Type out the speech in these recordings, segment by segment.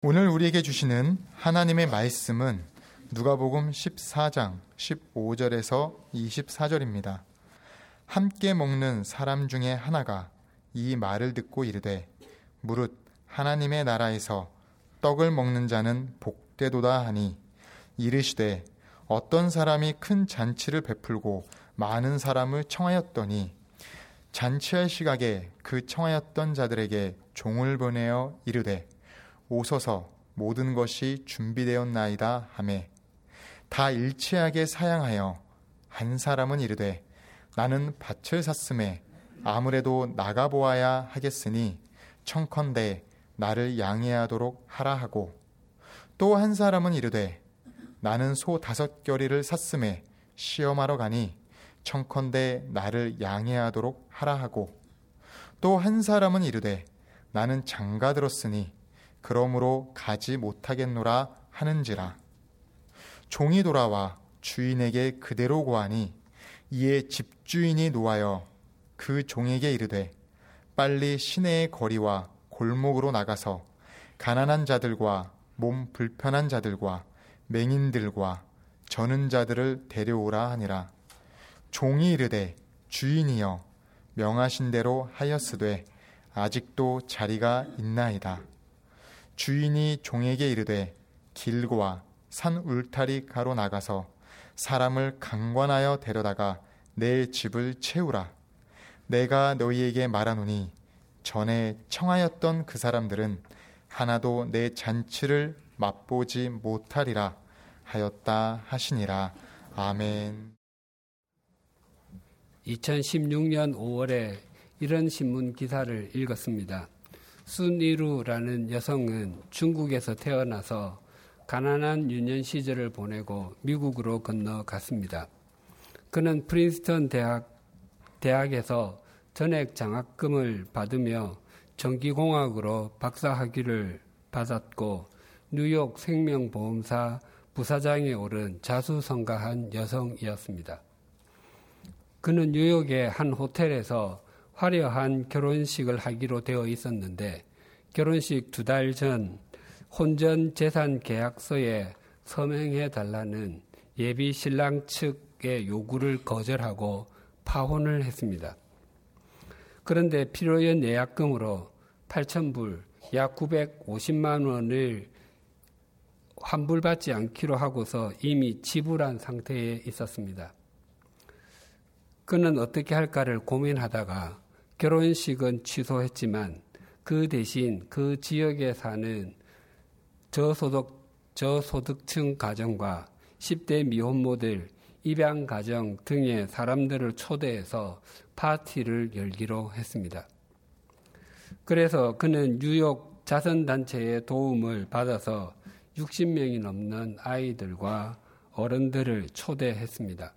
오늘 우리에게 주시는 하나님의 말씀은 누가복음 14장 15절에서 24절입니다. 함께 먹는 사람 중에 하나가 이 말을 듣고 이르되 무릇 하나님의 나라에서 떡을 먹는 자는 복되도다 하니 이르시되 어떤 사람이 큰 잔치를 베풀고 많은 사람을 청하였더니 잔치할 시각에 그 청하였던 자들에게 종을 보내어 이르되 오소서 모든 것이 준비되었나이다 하매 다 일치하게 사양하여 한 사람은 이르되 나는 밭을 샀음에 아무래도 나가 보아야 하겠으니 청컨대 나를 양해하도록 하라 하고 또 한 사람은 이르되 나는 소 다섯 결이를 샀음에 시험하러 가니 청컨대 나를 양해하도록 하라 하고 또 한 사람은 이르되 나는 장가 들었으니 그러므로 가지 못하겠노라 하는지라. 종이 돌아와 주인에게 그대로 고하니 이에 집주인이 노하여 그 종에게 이르되 빨리 시내의 거리와 골목으로 나가서 가난한 자들과 몸 불편한 자들과 맹인들과 저는 자들을 데려오라 하니라. 종이 이르되 주인이여 명하신 대로 하였으되 아직도 자리가 있나이다 주인이 종에게 이르되 길고와 산 울타리 가로 나가서 사람을 강관하여 데려다가 내 집을 채우라. 내가 너희에게 말하노니 전에 청하였던 그 사람들은 하나도 내 잔치를 맛보지 못하리라 하였다 하시니라. 아멘. 2016년 5월에 이런 신문 기사를 읽었습니다. 순이루라는 여성은 중국에서 태어나서 가난한 유년 시절을 보내고 미국으로 건너갔습니다. 그는 프린스턴 대학, 대학에서 전액 장학금을 받으며 전기공학으로 박사학위를 받았고 뉴욕 생명보험사 부사장에 오른 자수성가한 여성이었습니다. 그는 뉴욕의 한 호텔에서 화려한 결혼식을 하기로 되어 있었는데 결혼식 두 달 전 혼전 재산 계약서에 서명해 달라는 예비 신랑 측의 요구를 거절하고 파혼을 했습니다. 그런데 필요연 예약금으로 8천불, 약 950만 원을 환불받지 않기로 하고서 이미 지불한 상태에 있었습니다. 그는 어떻게 할까를 고민하다가 결혼식은 취소했지만 그 대신 그 지역에 사는 저소득, 저소득층 가정과 10대 미혼모들, 입양 가정 등의 사람들을 초대해서 파티를 열기로 했습니다. 그래서 그는 뉴욕 자선단체의 도움을 받아서 60명이 넘는 아이들과 어른들을 초대했습니다.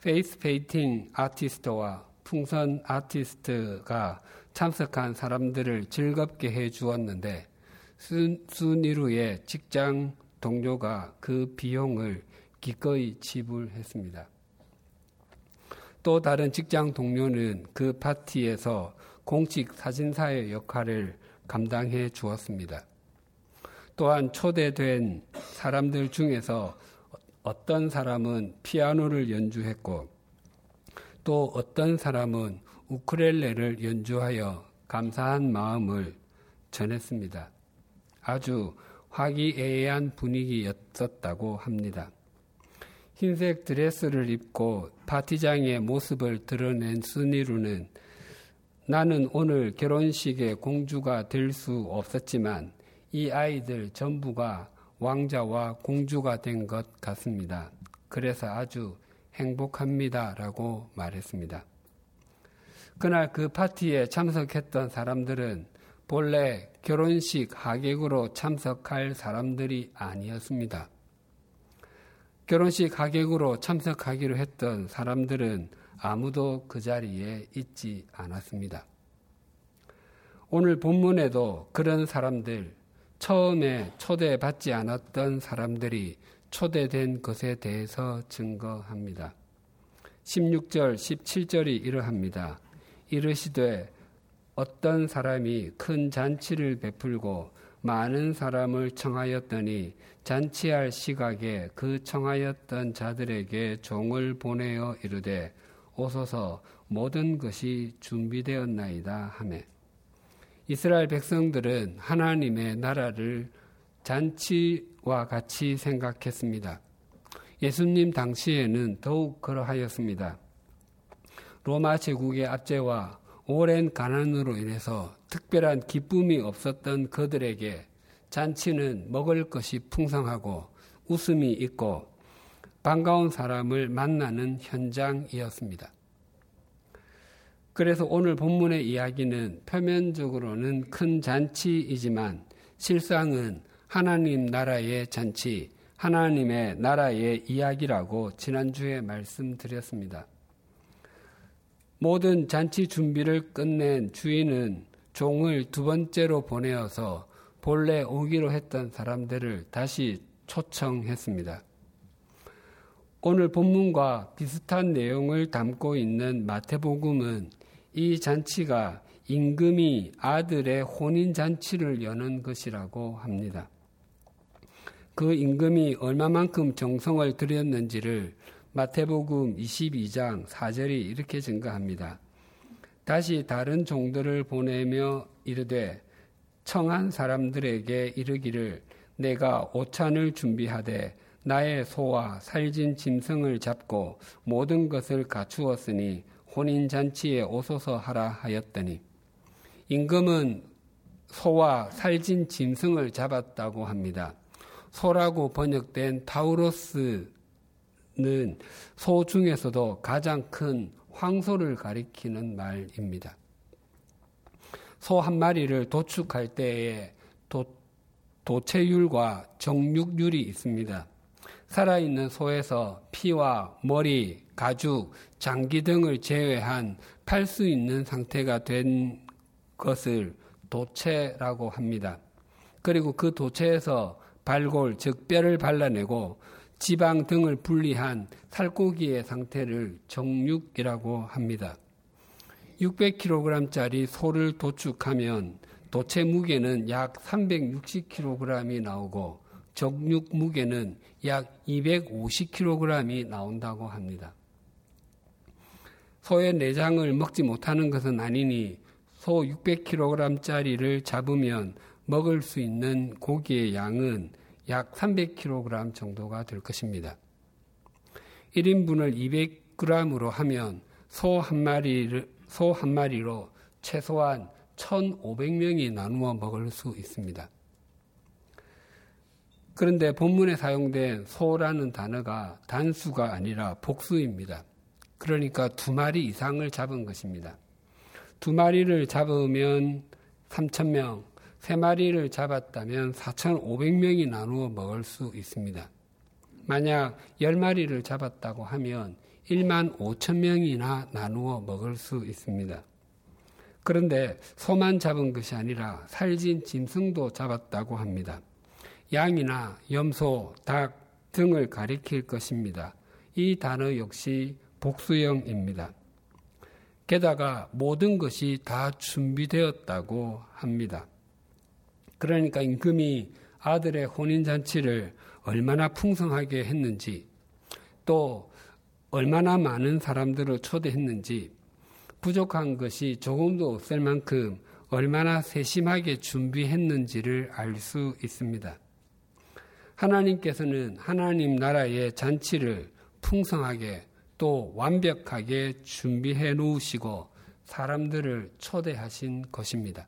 face painting 아티스트와 풍선 아티스트가 참석한 사람들을 즐겁게 해 주었는데 순이루의 직장 동료가 그 비용을 기꺼이 지불했습니다. 또 다른 직장 동료는 그 파티에서 공식 사진사의 역할을 감당해 주었습니다. 또한 초대된 사람들 중에서 어떤 사람은 피아노를 연주했고 또 어떤 사람은 우크렐레를 연주하여 감사한 마음을 전했습니다. 아주 화기애애한 분위기였었다고 합니다. 흰색 드레스를 입고 파티장의 모습을 드러낸 순이루는 나는 오늘 결혼식의 공주가 될 수 없었지만 이 아이들 전부가 왕자와 공주가 된 것 같습니다. 그래서 아주 행복합니다. 라고 말했습니다. 그날 그 파티에 참석했던 사람들은 본래 결혼식 하객으로 참석할 사람들이 아니었습니다. 결혼식 하객으로 참석하기로 했던 사람들은 아무도 그 자리에 있지 않았습니다. 오늘 본문에도 그런 사람들, 처음에 초대받지 않았던 사람들이 초대된 것에 대해서 증거합니다. 16절, 17절이 이러합니다. 이르시되 어떤 사람이 큰 잔치를 베풀고 많은 사람을 청하였더니 잔치할 시각에 그 청하였던 자들에게 종을 보내어 이르되 오소서 모든 것이 준비되었나이다 하매 이스라엘 백성들은 하나님의 나라를 잔치 와 같이 생각했습니다. 예수님 당시에는 더욱 그러하였습니다. 로마 제국의 압제와 오랜 가난으로 인해서 특별한 기쁨이 없었던 그들에게 잔치는 먹을 것이 풍성하고 웃음이 있고 반가운 사람을 만나는 현장이었습니다. 그래서 오늘 본문의 이야기는 표면적으로는 큰 잔치이지만 실상은 하나님 나라의 잔치, 하나님의 나라의 이야기라고 지난주에 말씀드렸습니다. 모든 잔치 준비를 끝낸 주인은 종을 두 번째로 보내어서 본래 오기로 했던 사람들을 다시 초청했습니다. 오늘 본문과 비슷한 내용을 담고 있는 마태복음은 이 잔치가 임금이 아들의 혼인 잔치를 여는 것이라고 합니다. 그 임금이 얼마만큼 정성을 들였는지를 마태복음 22장 4절이 이렇게 증가합니다. 다시 다른 종들을 보내며 이르되 청한 사람들에게 이르기를 내가 오찬을 준비하되 나의 소와 살진 짐승을 잡고 모든 것을 갖추었으니 혼인 잔치에 오소서 하라 하였더니 임금은 소와 살진 짐승을 잡았다고 합니다. 소라고 번역된 타우로스 소 중에서도 가장 큰 황소를 가리키는 말입니다. 소 한 마리를 도축할 때에 도, 도체율과 정육율이 있습니다. 살아있는 소에서 피와 머리, 가죽, 장기 등을 제외한 팔 수 있는 상태가 된 것을 도체라고 합니다. 그리고 그 도체에서 발골, 즉 뼈를 발라내고 지방 등을 분리한 살코기의 상태를 정육이라고 합니다. 600kg짜리 소를 도축하면 도체 무게는 약 360kg이 나오고 정육 무게는 약 250kg이 나온다고 합니다. 소의 내장을 먹지 못하는 것은 아니니 소 600kg짜리를 잡으면 먹을 수 있는 고기의 양은 약 300kg 정도가 될 것입니다. 1인분을 200g으로 하면 소 한 마리를 소 한 마리로 최소한 1,500명이 나누어 먹을 수 있습니다. 그런데 본문에 사용된 소라는 단어가 단수가 아니라 복수입니다. 그러니까 두 마리 이상을 잡은 것입니다. 두 마리를 잡으면 3,000명, 세 마리를 잡았다면 4,500명이 나누어 먹을 수 있습니다. 만약 10마리를 잡았다고 하면 1만 5천 명이나 나누어 먹을 수 있습니다. 그런데 소만 잡은 것이 아니라 살진 짐승도 잡았다고 합니다. 양이나 염소, 닭 등을 가리킬 것입니다. 이 단어 역시 복수형입니다. 게다가 모든 것이 다 준비되었다고 합니다. 그러니까 임금이 아들의 혼인잔치를 얼마나 풍성하게 했는지 또 얼마나 많은 사람들을 초대했는지 부족한 것이 조금도 없을 만큼 얼마나 세심하게 준비했는지를 알 수 있습니다. 하나님께서는 하나님 나라의 잔치를 풍성하게 또 완벽하게 준비해 놓으시고 사람들을 초대하신 것입니다.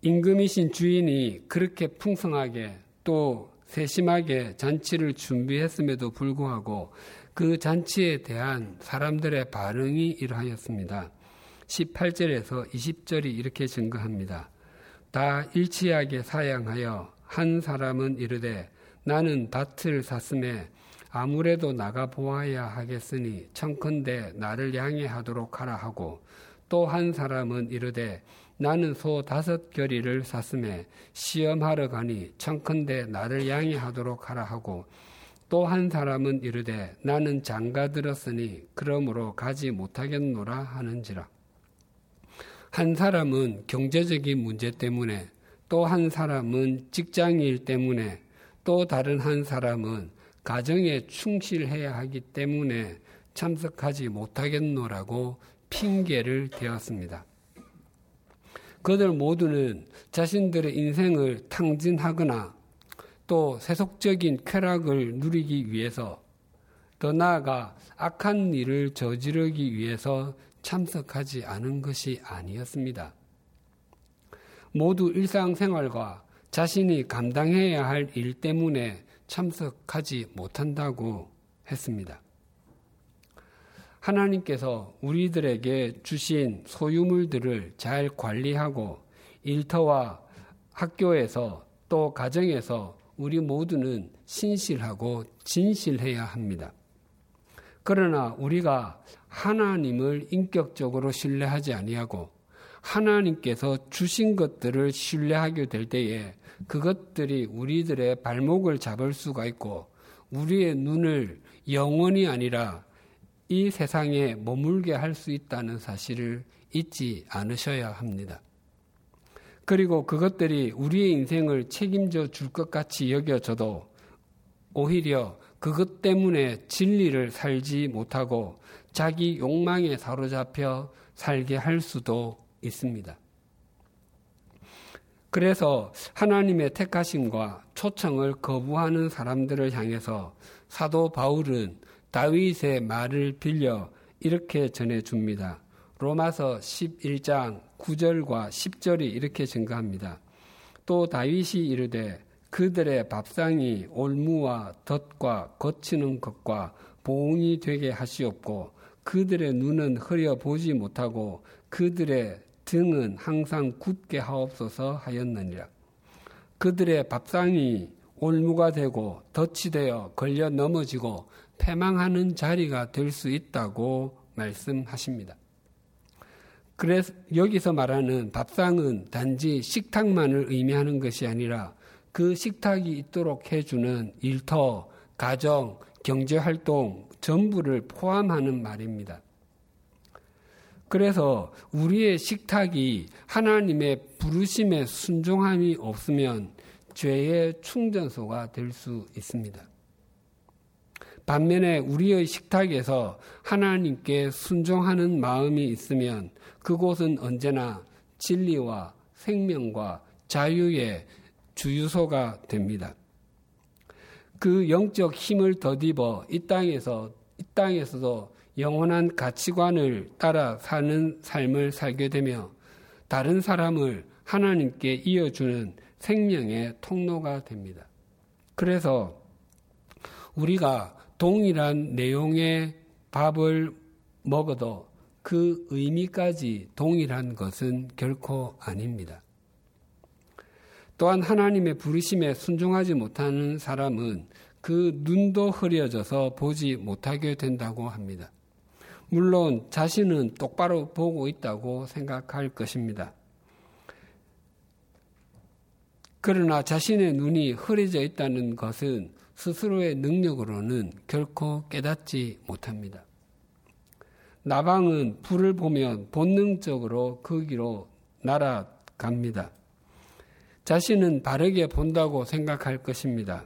임금이신 주인이 그렇게 풍성하게 또 세심하게 잔치를 준비했음에도 불구하고 그 잔치에 대한 사람들의 반응이 이러하였습니다. 18절에서 20절이 이렇게 증거합니다. 다 일치하게 사양하여 한 사람은 이르되 나는 밭을 샀음에 아무래도 나가 보아야 하겠으니 청컨대 나를 양해하도록 하라 하고 또 한 사람은 이르되 나는 소 다섯 결의를 샀음에 시험하러 가니 청컨대 나를 양해하도록 하라 하고 또 한 사람은 이르되 나는 장가 들었으니 그러므로 가지 못하겠노라 하는지라 한 사람은 경제적인 문제 때문에 또 한 사람은 직장일 때문에 또 다른 한 사람은 가정에 충실해야 하기 때문에 참석하지 못하겠노라고 핑계를 대었습니다. 그들 모두는 자신들의 인생을 탕진하거나 또 세속적인 쾌락을 누리기 위해서 더 나아가 악한 일을 저지르기 위해서 참석하지 않은 것이 아니었습니다. 모두 일상생활과 자신이 감당해야 할 일 때문에 참석하지 못한다고 했습니다. 하나님께서 우리들에게 주신 소유물들을 잘 관리하고 일터와 학교에서 또 가정에서 우리 모두는 신실하고 진실해야 합니다. 그러나 우리가 하나님을 인격적으로 신뢰하지 아니하고 하나님께서 주신 것들을 신뢰하게 될 때에 그것들이 우리들의 발목을 잡을 수가 있고 우리의 눈을 영원히 아니라 이 세상에 머물게 할 수 있다는 사실을 잊지 않으셔야 합니다. 그리고 그것들이 우리의 인생을 책임져 줄 것 같이 여겨져도 오히려 그것 때문에 진리를 살지 못하고 자기 욕망에 사로잡혀 살게 할 수도 있습니다. 그래서 하나님의 택하심과 초청을 거부하는 사람들을 향해서 사도 바울은 다윗의 말을 빌려 이렇게 전해 줍니다. 로마서 11장 9절과 10절이 이렇게 증가합니다. 또 다윗이 이르되 그들의 밥상이 올무와 덫과 거치는 것과 보응이 되게 하시옵고 그들의 눈은 흐려 보지 못하고 그들의 등은 항상 굳게 하옵소서 하였느니라. 그들의 밥상이 올무가 되고 덫이 되어 걸려 넘어지고 패망하는 자리가 될 수 있다고 말씀하십니다. 그래서 여기서 말하는 밥상은 단지 식탁만을 의미하는 것이 아니라 그 식탁이 있도록 해주는 일터, 가정, 경제활동 전부를 포함하는 말입니다. 그래서 우리의 식탁이 하나님의 부르심에 순종함이 없으면 죄의 충전소가 될 수 있습니다. 반면에 우리의 식탁에서 하나님께 순종하는 마음이 있으면 그곳은 언제나 진리와 생명과 자유의 주유소가 됩니다. 그 영적 힘을 덧입어 이 땅에서 이 땅에서도 영원한 가치관을 따라 사는 삶을 살게 되며 다른 사람을 하나님께 이어주는 생명의 통로가 됩니다. 그래서 우리가 동일한 내용의 밥을 먹어도 그 의미까지 동일한 것은 결코 아닙니다. 또한 하나님의 부르심에 순종하지 못하는 사람은 그 눈도 흐려져서 보지 못하게 된다고 합니다. 물론 자신은 똑바로 보고 있다고 생각할 것입니다. 그러나 자신의 눈이 흐려져 있다는 것은 스스로의 능력으로는 결코 깨닫지 못합니다. 나방은 불을 보면 본능적으로 거기로 날아갑니다. 자신은 바르게 본다고 생각할 것입니다.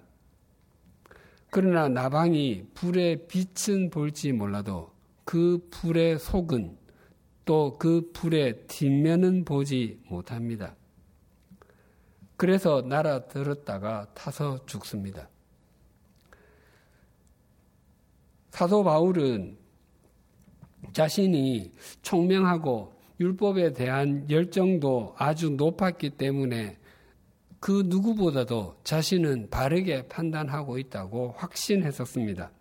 그러나 나방이 불의 빛은 볼지 몰라도 그 불의 속은 또 그 불의 뒷면은 보지 못합니다. 그래서 날아들었다가 타서 죽습니다. 사도 바울은 자신이 총명하고 율법에 대한 열정도 아주 높았기 때문에 그 누구보다도 자신은 바르게 판단하고 있다고 확신했었습니다.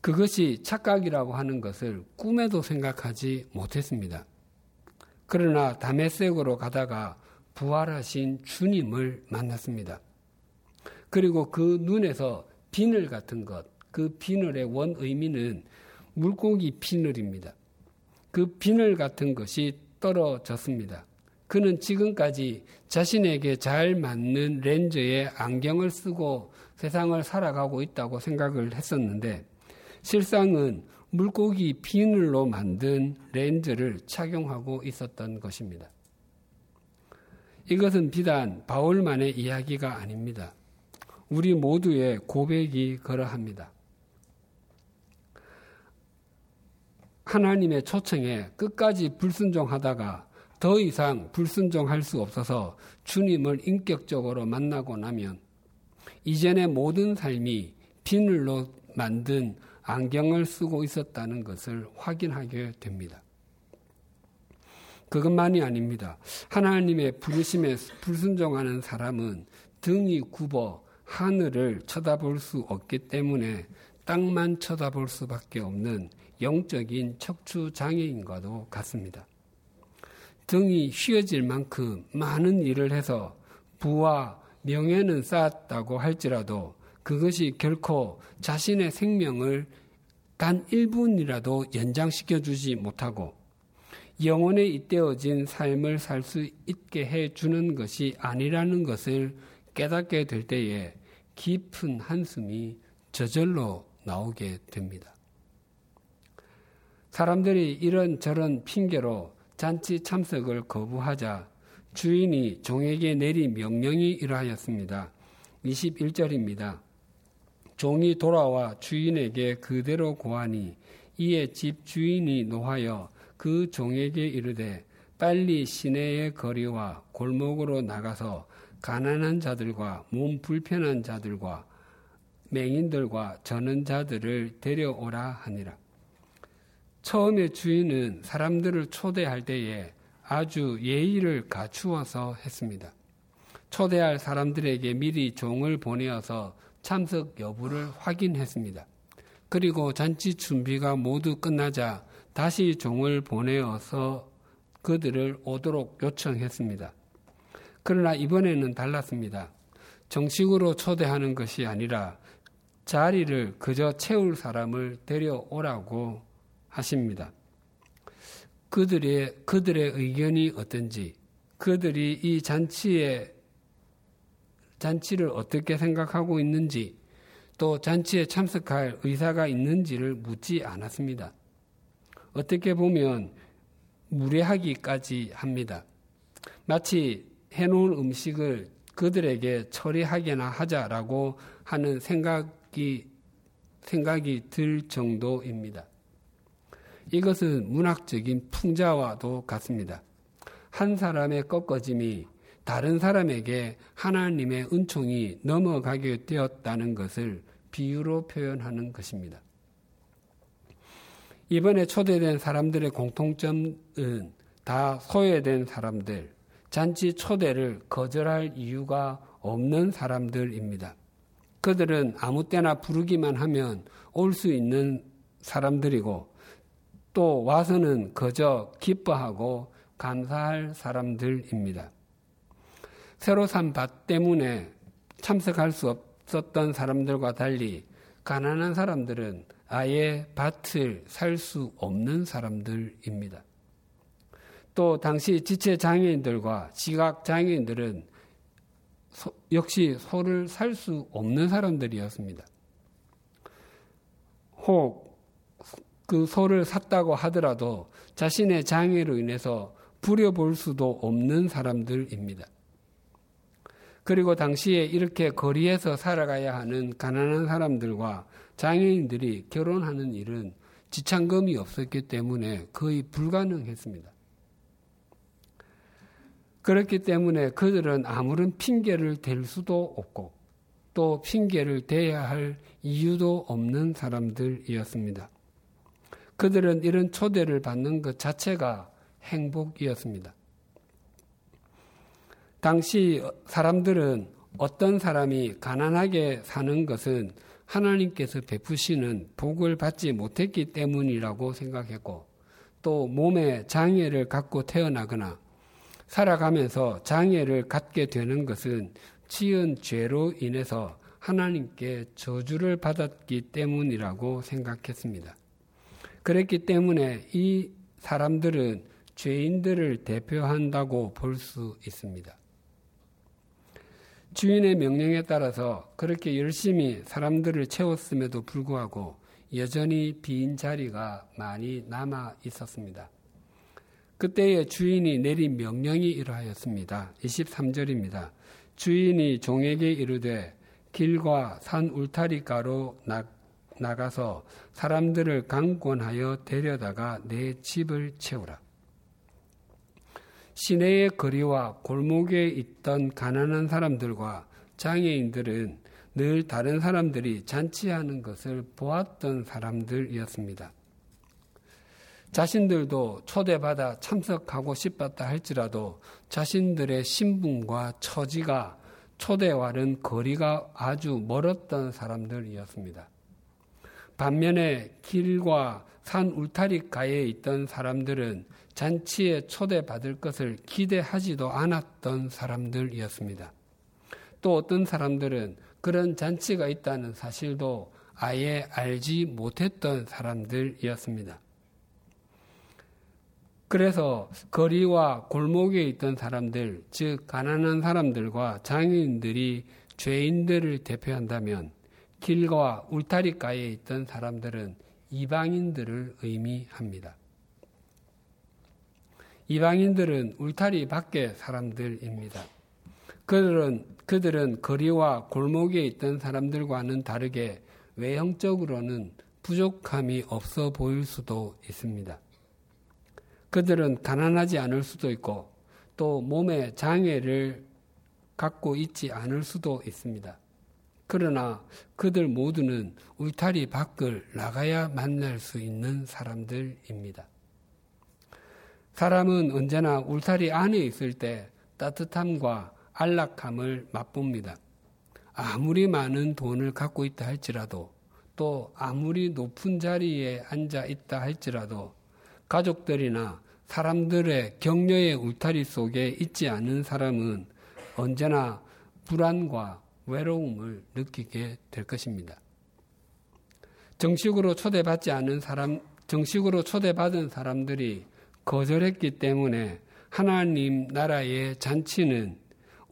그것이 착각이라고 하는 것을 꿈에도 생각하지 못했습니다. 그러나 담에색으로 가다가 부활하신 주님을 만났습니다. 그리고 그 눈에서 비늘 같은 것, 그 비늘의 원 의미는 물고기 비늘입니다. 그 비늘 같은 것이 떨어졌습니다. 그는 지금까지 자신에게 잘 맞는 렌즈의 안경을 쓰고 세상을 살아가고 있다고 생각을 했었는데 실상은 물고기 비늘로 만든 렌즈를 착용하고 있었던 것입니다. 이것은 비단 바울만의 이야기가 아닙니다. 우리 모두의 고백이 그러합니다. 하나님의 초청에 끝까지 불순종하다가 더 이상 불순종할 수 없어서 주님을 인격적으로 만나고 나면 이전의 모든 삶이 비늘로 만든 안경을 쓰고 있었다는 것을 확인하게 됩니다. 그것만이 아닙니다. 하나님의 부르심에 불순종하는 사람은 등이 굽어 하늘을 쳐다볼 수 없기 때문에 땅만 쳐다볼 수밖에 없는 영적인 척추 장애인과도 같습니다. 등이 휘어질 만큼 많은 일을 해서 부와 명예는 쌓았다고 할지라도 그것이 결코 자신의 생명을 단 1분이라도 연장시켜 주지 못하고 영혼에 잇대어진 삶을 살 수 있게 해 주는 것이 아니라는 것을 깨닫게 될 때에 깊은 한숨이 저절로 나오게 됩니다. 사람들이 이런저런 핑계로 잔치 참석을 거부하자 주인이 종에게 내린 명령이 이러하였습니다. 21절입니다. 종이 돌아와 주인에게 그대로 고하니 이에 집 주인이 노하여 그 종에게 이르되 빨리 시내의 거리와 골목으로 나가서 가난한 자들과 몸 불편한 자들과 맹인들과 저는 자들을 데려오라 하니라. 처음에 주인은 사람들을 초대할 때에 아주 예의를 갖추어서 했습니다. 초대할 사람들에게 미리 종을 보내어서 참석 여부를 확인했습니다. 그리고 잔치 준비가 모두 끝나자 다시 종을 보내어서 그들을 오도록 요청했습니다. 그러나 이번에는 달랐습니다. 정식으로 초대하는 것이 아니라 자리를 그저 채울 사람을 데려오라고 하십니다. 그들의, 그들의 의견이 어떤지, 그들이 이 잔치에, 잔치를 어떻게 생각하고 있는지, 또 잔치에 참석할 의사가 있는지를 묻지 않았습니다. 어떻게 보면 무례하기까지 합니다. 마치 해놓은 음식을 그들에게 처리하게나 하자라고 하는 생각이, 생각이 들 정도입니다. 이것은 문학적인 풍자와도 같습니다. 한 사람의 꺾어짐이 다른 사람에게 하나님의 은총이 넘어가게 되었다는 것을 비유로 표현하는 것입니다. 이번에 초대된 사람들의 공통점은 다 소외된 사람들, 잔치 초대를 거절할 이유가 없는 사람들입니다. 그들은 아무 때나 부르기만 하면 올 수 있는 사람들이고 또 와서는 그저 기뻐하고 감사할 사람들입니다. 새로 산 밭 때문에 참석할 수 없었던 사람들과 달리 가난한 사람들은 아예 밭을 살 수 없는 사람들입니다. 또 당시 지체 장애인들과 시각 장애인들은 소, 역시 소를 살 수 없는 사람들이었습니다. 혹 그 소를 샀다고 하더라도 자신의 장애로 인해서 부려볼 수도 없는 사람들입니다. 그리고 당시에 이렇게 거리에서 살아가야 하는 가난한 사람들과 장애인들이 결혼하는 일은 지창금이 없었기 때문에 거의 불가능했습니다. 그렇기 때문에 그들은 아무런 핑계를 댈 수도 없고 또 핑계를 대야 할 이유도 없는 사람들이었습니다. 그들은 이런 초대를 받는 것 자체가 행복이었습니다. 당시 사람들은 어떤 사람이 가난하게 사는 것은 하나님께서 베푸시는 복을 받지 못했기 때문이라고 생각했고 또 몸에 장애를 갖고 태어나거나 살아가면서 장애를 갖게 되는 것은 지은 죄로 인해서 하나님께 저주를 받았기 때문이라고 생각했습니다. 그랬기 때문에 이 사람들은 죄인들을 대표한다고 볼 수 있습니다. 주인의 명령에 따라서 그렇게 열심히 사람들을 채웠음에도 불구하고 여전히 빈 자리가 많이 남아 있었습니다. 그때의 주인이 내린 명령이 이러하였습니다. 23절입니다. 주인이 종에게 이르되 길과 산 울타리가로 나, 나가서 사람들을 강권하여 데려다가 내 집을 채우라. 시내의 거리와 골목에 있던 가난한 사람들과 장애인들은 늘 다른 사람들이 잔치하는 것을 보았던 사람들이었습니다. 자신들도 초대받아 참석하고 싶었다 할지라도 자신들의 신분과 처지가 초대와는 거리가 아주 멀었던 사람들이었습니다. 반면에 길과 산 울타리가에 있던 사람들은 잔치에 초대받을 것을 기대하지도 않았던 사람들이었습니다. 또 어떤 사람들은 그런 잔치가 있다는 사실도 아예 알지 못했던 사람들이었습니다. 그래서 거리와 골목에 있던 사람들, 즉 가난한 사람들과 장애인들이 죄인들을 대표한다면 길과 울타리가에 있던 사람들은 이방인들을 의미합니다. 이방인들은 울타리 밖의 사람들입니다. 그들은, 그들은 거리와 골목에 있던 사람들과는 다르게 외형적으로는 부족함이 없어 보일 수도 있습니다. 그들은 가난하지 않을 수도 있고 또 몸에 장애를 갖고 있지 않을 수도 있습니다. 그러나 그들 모두는 울타리 밖을 나가야 만날 수 있는 사람들입니다. 사람은 언제나 울타리 안에 있을 때 따뜻함과 안락함을 맛봅니다. 아무리 많은 돈을 갖고 있다 할지라도 또 아무리 높은 자리에 앉아 있다 할지라도 가족들이나 사람들의 격려의 울타리 속에 있지 않은 사람은 언제나 불안과 외로움을 느끼게 될 것입니다. 정식으로 초대받지 않은 사람, 정식으로 초대받은 사람들이 거절했기 때문에 하나님 나라의 잔치는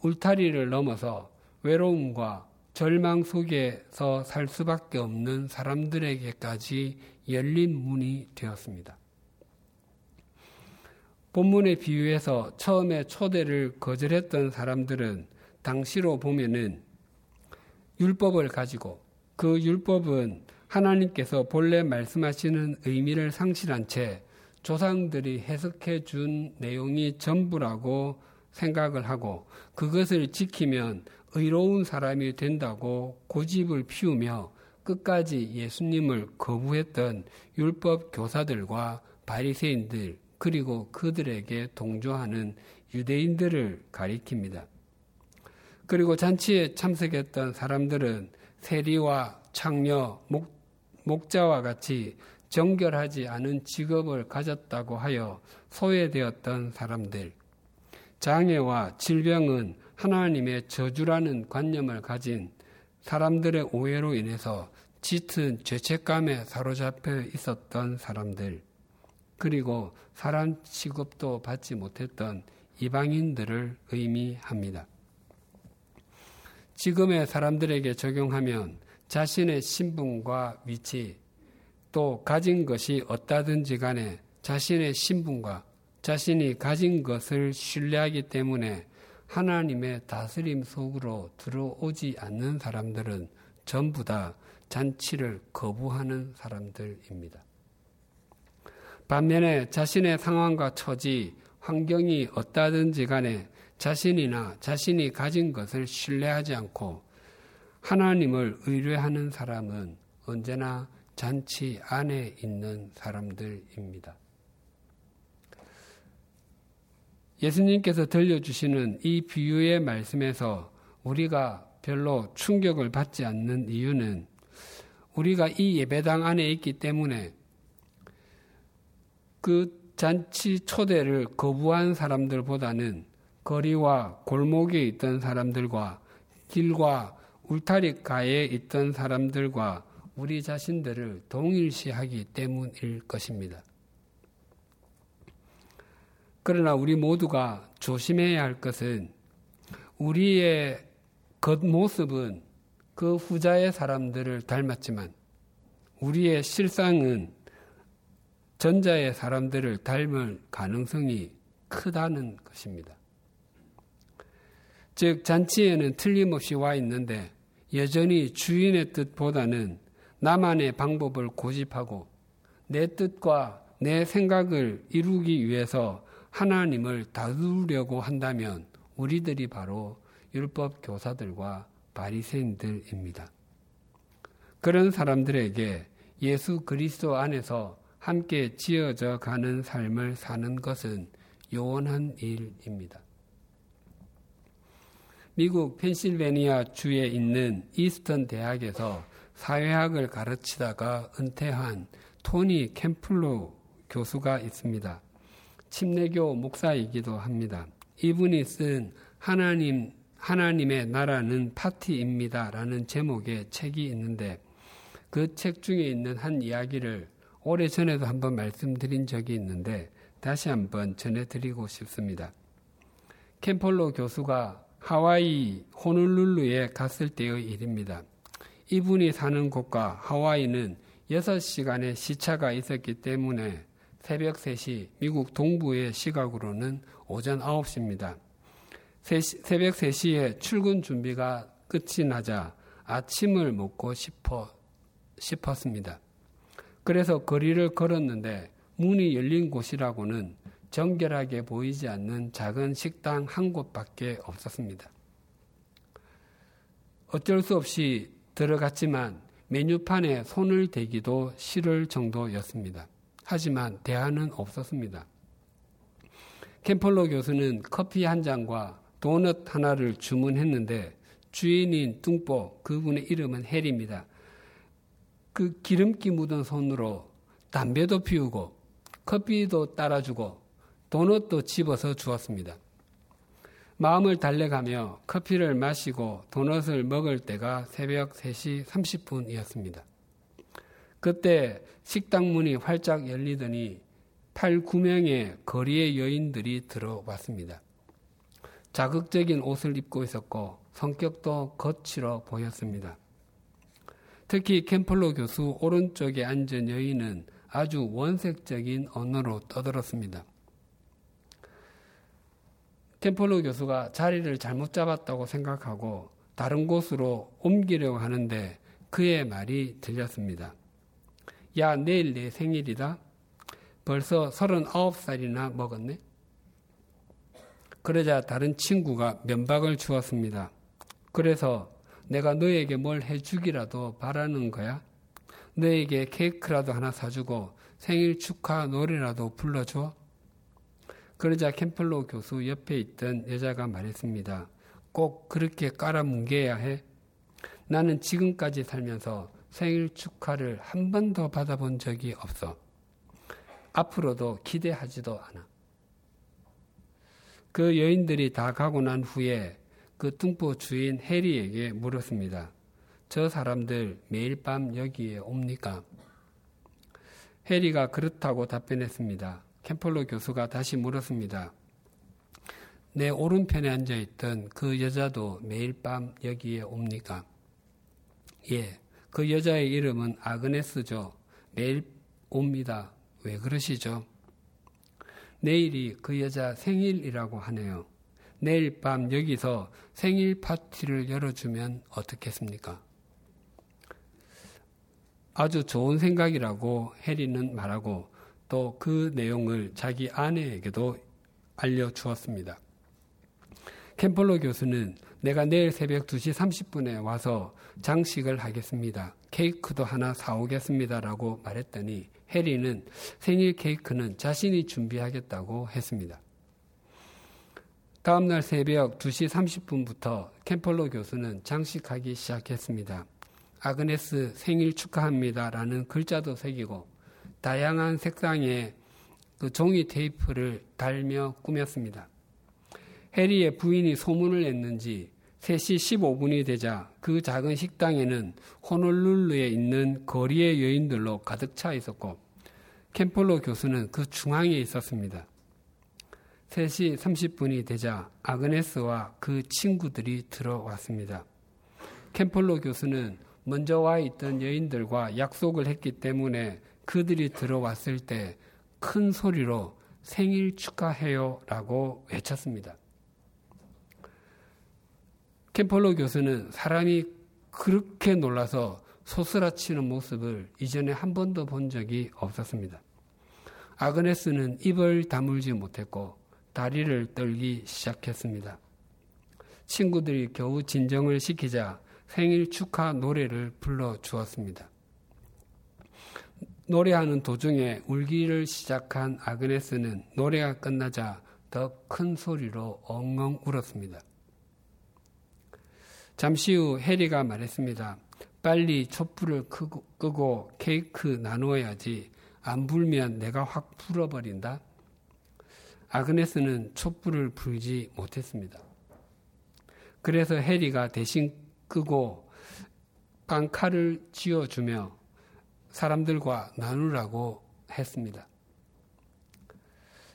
울타리를 넘어서 외로움과 절망 속에서 살 수밖에 없는 사람들에게까지 열린 문이 되었습니다. 본문의 비유에서 처음에 초대를 거절했던 사람들은 당시로 보면은 율법을 가지고 그 율법은 하나님께서 본래 말씀하시는 의미를 상실한 채 조상들이 해석해 준 내용이 전부라고 생각을 하고 그것을 지키면 의로운 사람이 된다고 고집을 피우며 끝까지 예수님을 거부했던 율법 교사들과 바리새인들 그리고 그들에게 동조하는 유대인들을 가리킵니다. 그리고 잔치에 참석했던 사람들은 세리와 창녀, 목, 목자와 같이 정결하지 않은 직업을 가졌다고 하여 소외되었던 사람들. 장애와 질병은 하나님의 저주라는 관념을 가진 사람들의 오해로 인해서 짙은 죄책감에 사로잡혀 있었던 사람들. 그리고 사람 취급도 받지 못했던 이방인들을 의미합니다. 지금의 사람들에게 적용하면 자신의 신분과 위치, 또 가진 것이 어따든지 간에 자신의 신분과 자신이 가진 것을 신뢰하기 때문에 하나님의 다스림 속으로 들어오지 않는 사람들은 전부 다 잔치를 거부하는 사람들입니다. 반면에 자신의 상황과 처지, 환경이 어따든지 간에 자신이나 자신이 가진 것을 신뢰하지 않고 하나님을 의뢰하는 사람은 언제나 잔치 안에 있는 사람들입니다. 예수님께서 들려주시는 이 비유의 말씀에서 우리가 별로 충격을 받지 않는 이유는 우리가 이 예배당 안에 있기 때문에 그 잔치 초대를 거부한 사람들보다는 거리와 골목에 있던 사람들과 길과 울타리가에 있던 사람들과 우리 자신들을 동일시하기 때문일 것입니다. 그러나 우리 모두가 조심해야 할 것은 우리의 겉모습은 그 후자의 사람들을 닮았지만 우리의 실상은 전자의 사람들을 닮을 가능성이 크다는 것입니다. 즉, 잔치에는 틀림없이 와 있는데 여전히 주인의 뜻보다는 나만의 방법을 고집하고 내 뜻과 내 생각을 이루기 위해서 하나님을 다루려고 한다면 우리들이 바로 율법 교사들과 바리새인들입니다. 그런 사람들에게 예수 그리스도 안에서 함께 지어져 가는 삶을 사는 것은 요원한 일입니다. 미국 펜실베니아 주에 있는 이스턴 대학에서 사회학을 가르치다가 은퇴한 토니 캠플로 교수가 있습니다. 침례교 목사이기도 합니다. 이분이 쓴 하나님 하나님의 나라는 파티입니다라는 제목의 책이 있는데 그 책 중에 있는 한 이야기를 오래 전에도 한번 말씀드린 적이 있는데 다시 한번 전해드리고 싶습니다. 캠폴로 교수가 하와이 호놀룰루에 갔을 때의 일입니다. 이분이 사는 곳과 하와이는 6시간의 시차가 있었기 때문에 새벽 3시, 미국 동부의 시각으로는 오전 9시입니다. 새벽 3시에 출근 준비가 끝이 나자 아침을 먹고 싶어, 싶었습니다. 그래서 거리를 걸었는데 문이 열린 곳이라고는 정결하게 보이지 않는 작은 식당 한 곳밖에 없었습니다. 어쩔 수 없이 들어갔지만 메뉴판에 손을 대기도 싫을 정도였습니다. 하지만 대안은 없었습니다. 캠펄로 교수는 커피 한 잔과 도넛 하나를 주문했는데 주인인 뚱보 그분의 이름은 헬입니다. 그 기름기 묻은 손으로 담배도 피우고 커피도 따라주고 도넛도 집어서 주었습니다. 마음을 달래가며 커피를 마시고 도넛을 먹을 때가 새벽 3시 30분이었습니다. 그때 식당 문이 활짝 열리더니 8, 9명의 거리의 여인들이 들어왔습니다. 자극적인 옷을 입고 있었고 성격도 거칠어 보였습니다. 특히 캠플로 교수 오른쪽에 앉은 여인은 아주 원색적인 언어로 떠들었습니다. 캠플로 교수가 자리를 잘못 잡았다고 생각하고 다른 곳으로 옮기려고 하는데 그의 말이 들렸습니다. 야, 내일 내 생일이다? 벌써 39살이나 먹었네? 그러자 다른 친구가 면박을 주었습니다. 그래서 내가 너에게 뭘 해주기라도 바라는 거야? 너에게 케이크라도 하나 사주고 생일 축하 노래라도 불러줘? 그러자 캠플로 교수 옆에 있던 여자가 말했습니다. 꼭 그렇게 깔아뭉개야 해? 나는 지금까지 살면서 생일 축하를 한 번도 받아본 적이 없어. 앞으로도 기대하지도 않아. 그 여인들이 다 가고 난 후에 그 뚱보 주인 해리에게 물었습니다. 저 사람들 매일 밤 여기에 옵니까? 해리가 그렇다고 답변했습니다. 캠폴로 교수가 다시 물었습니다. 내 오른편에 앉아 있던 그 여자도 매일 밤 여기에 옵니까? 예. 그 여자의 이름은 아그네스죠. 매일 옵니다. 왜 그러시죠? 내일이 그 여자 생일이라고 하네요. 내일 밤 여기서 생일 파티를 열어주면 어떻겠습니까? 아주 좋은 생각이라고 해리는 말하고 또 그 내용을 자기 아내에게도 알려주었습니다. 캠폴로 교수는 내가 내일 새벽 2시 30분에 와서 장식을 하겠습니다. 케이크도 하나 사오겠습니다라고 말했더니 해리는 생일 케이크는 자신이 준비하겠다고 했습니다. 다음날 새벽 2시 30분부터 캠펄로 교수는 장식하기 시작했습니다. 아그네스 생일 축하합니다라는 글자도 새기고 다양한 색상의 그 종이 테이프를 달며 꾸몄습니다. 해리의 부인이 소문을 냈는지 3시 15분이 되자 그 작은 식당에는 호놀룰루에 있는 거리의 여인들로 가득 차 있었고 캠폴로 교수는 그 중앙에 있었습니다. 3시 30분이 되자 아그네스와 그 친구들이 들어왔습니다. 캠폴로 교수는 먼저 와 있던 여인들과 약속을 했기 때문에 그들이 들어왔을 때 큰 소리로 생일 축하해요 라고 외쳤습니다. 캠폴로 교수는 사람이 그렇게 놀라서 소스라치는 모습을 이전에 한 번도 본 적이 없었습니다. 아그네스는 입을 다물지 못했고 다리를 떨기 시작했습니다. 친구들이 겨우 진정을 시키자 생일 축하 노래를 불러 주었습니다. 노래하는 도중에 울기를 시작한 아그네스는 노래가 끝나자 더 큰 소리로 엉엉 울었습니다. 잠시 후 해리가 말했습니다. 빨리 촛불을 끄고, 케이크 나누어야지. 안 불면 내가 확 불어버린다. 아그네스는 촛불을 불지 못했습니다. 그래서 해리가 대신 끄고 빵칼을 쥐어주며 사람들과 나누라고 했습니다.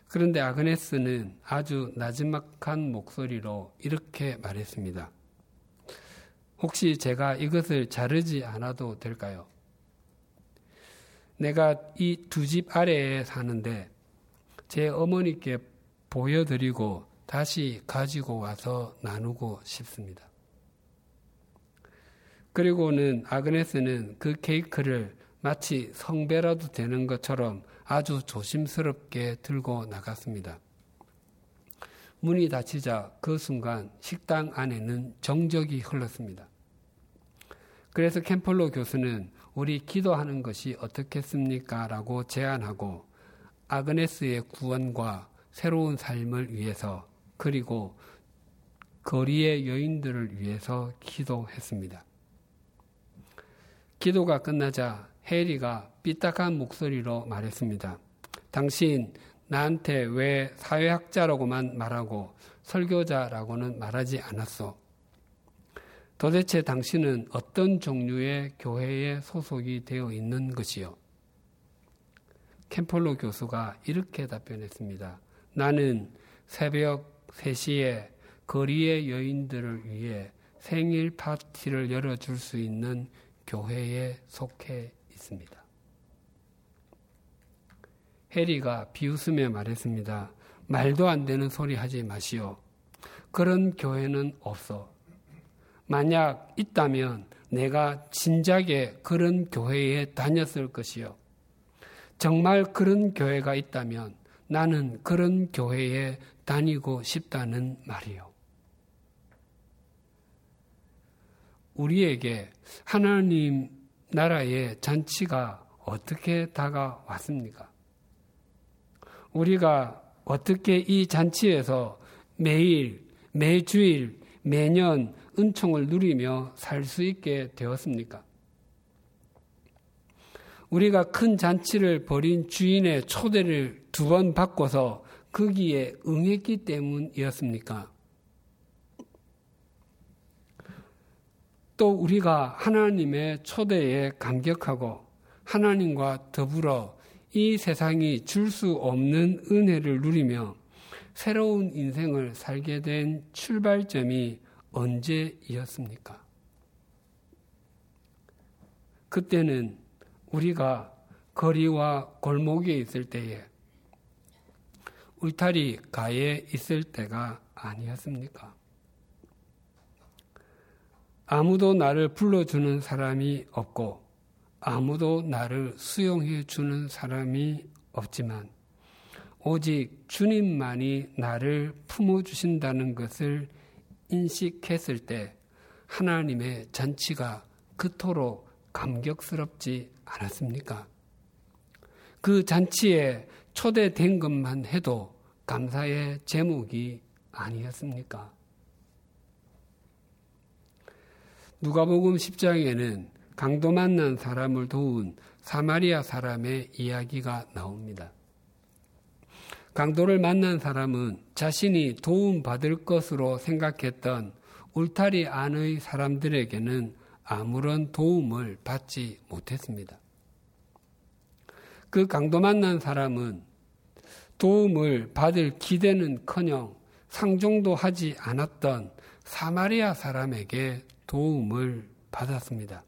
그런데 아그네스는 아주 나지막한 목소리로 이렇게 말했습니다. 혹시 제가 이것을 자르지 않아도 될까요? 내가 이 두 집 아래에 사는데 제 어머니께 보여드리고 다시 가지고 와서 나누고 싶습니다. 그리고는 아그네스는 그 케이크를 마치 성배라도 되는 것처럼 아주 조심스럽게 들고 나갔습니다. 문이 닫히자 그 순간 식당 안에는 정적이 흘렀습니다. 그래서 캠폴로 교수는 우리 기도하는 것이 어떻겠습니까? 라고 제안하고 아그네스의 구원과 새로운 삶을 위해서 그리고 거리의 여인들을 위해서 기도했습니다. 기도가 끝나자 해리가 삐딱한 목소리로 말했습니다. 당신 나한테 왜 사회학자라고만 말하고 설교자라고는 말하지 않았어? 도대체 당신은 어떤 종류의 교회에 소속이 되어 있는 것이요? 캠폴로 교수가 이렇게 답변했습니다. 나는 새벽 3시에 거리의 여인들을 위해 생일 파티를 열어줄 수 있는 교회에 속해 있습니다. 해리가 비웃으며 말했습니다. 말도 안 되는 소리 하지 마시오. 그런 교회는 없어. 만약 있다면 내가 진작에 그런 교회에 다녔을 것이요. 정말 그런 교회가 있다면 나는 그런 교회에 다니고 싶다는 말이요. 우리에게 하나님 나라의 잔치가 어떻게 다가왔습니까? 우리가 어떻게 이 잔치에서 매일, 매주일, 매년 은총을 누리며 살 수 있게 되었습니까? 우리가 큰 잔치를 벌인 주인의 초대를 두 번 바꿔서 거기에 응했기 때문이었습니까? 또 우리가 하나님의 초대에 감격하고 하나님과 더불어 이 세상이 줄 수 없는 은혜를 누리며 새로운 인생을 살게 된 출발점이 언제이었습니까? 그때는 우리가 거리와 골목에 있을 때에 울타리 가에 있을 때가 아니었습니까? 아무도 나를 불러주는 사람이 없고 아무도 나를 수용해 주는 사람이 없지만 오직 주님만이 나를 품어주신다는 것을 인식했을 때 하나님의 잔치가 그토록 감격스럽지 않았습니까? 그 잔치에 초대된 것만 해도 감사의 제목이 아니었습니까? 누가복음 10장에는 강도 만난 사람을 도운 사마리아 사람의 이야기가 나옵니다. 강도를 만난 사람은 자신이 도움받을 것으로 생각했던 울타리 안의 사람들에게는 아무런 도움을 받지 못했습니다. 그 강도 만난 사람은 도움을 받을 기대는 커녕 상종도 하지 않았던 사마리아 사람에게 도움을 받았습니다.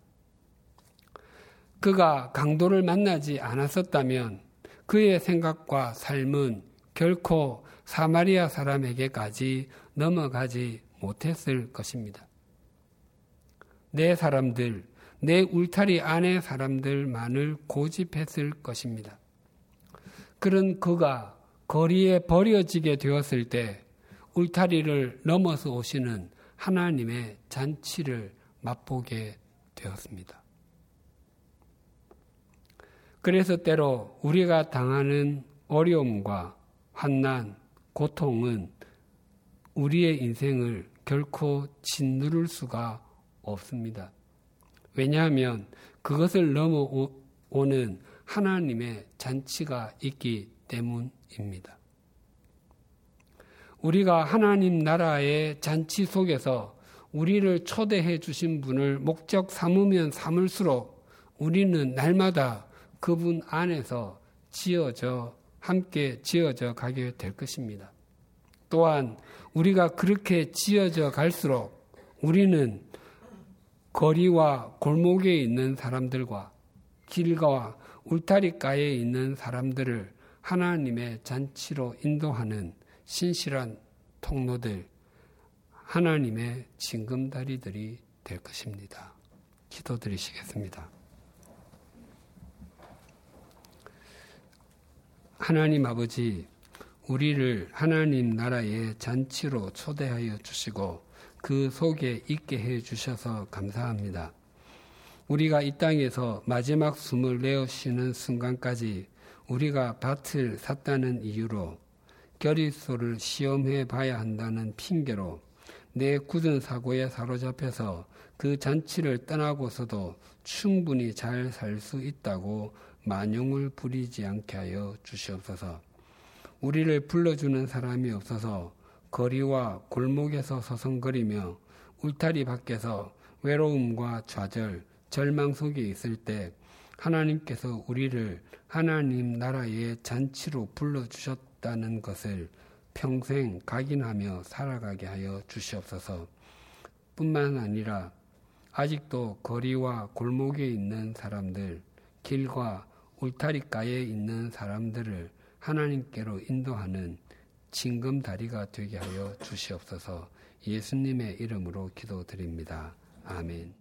그가 강도를 만나지 않았었다면 그의 생각과 삶은 결코 사마리아 사람에게까지 넘어가지 못했을 것입니다. 내 사람들, 내 울타리 안의 사람들만을 고집했을 것입니다. 그런 그가 거리에 버려지게 되었을 때 울타리를 넘어서 오시는 하나님의 잔치를 맛보게 되었습니다. 그래서 때로 우리가 당하는 어려움과 환난, 고통은 우리의 인생을 결코 짓누를 수가 없습니다. 왜냐하면 그것을 넘어오는 하나님의 잔치가 있기 때문입니다. 우리가 하나님 나라의 잔치 속에서 우리를 초대해 주신 분을 목적 삼으면 삼을수록 우리는 날마다 그분 안에서 지어져 함께 지어져 가게 될 것입니다. 또한 우리가 그렇게 지어져 갈수록 우리는 거리와 골목에 있는 사람들과 길과 울타리가에 있는 사람들을 하나님의 잔치로 인도하는 신실한 통로들, 하나님의 징금다리들이 될 것입니다. 기도드리시겠습니다. 하나님 아버지, 우리를 하나님 나라의 잔치로 초대하여 주시고 그 속에 있게 해 주셔서 감사합니다. 우리가 이 땅에서 마지막 숨을 내어 쉬는 순간까지 우리가 밭을 샀다는 이유로 결의소를 시험해 봐야 한다는 핑계로 내 굳은 사고에 사로잡혀서 그 잔치를 떠나고서도 충분히 잘 살 수 있다고 만용을 부리지 않게 하여 주시옵소서. 우리를 불러주는 사람이 없어서 거리와 골목에서 서성거리며 울타리 밖에서 외로움과 좌절, 절망 속에 있을 때 하나님께서 우리를 하나님 나라의 잔치로 불러주셨다 는 것을 평생 각인하며 살아가게 하여 주시옵소서 뿐만 아니라 아직도 거리와 골목에 있는 사람들, 길과 울타리가에 있는 사람들을 하나님께로 인도하는 징금다리가 되게 하여 주시옵소서 예수님의 이름으로 기도드립니다. 아멘.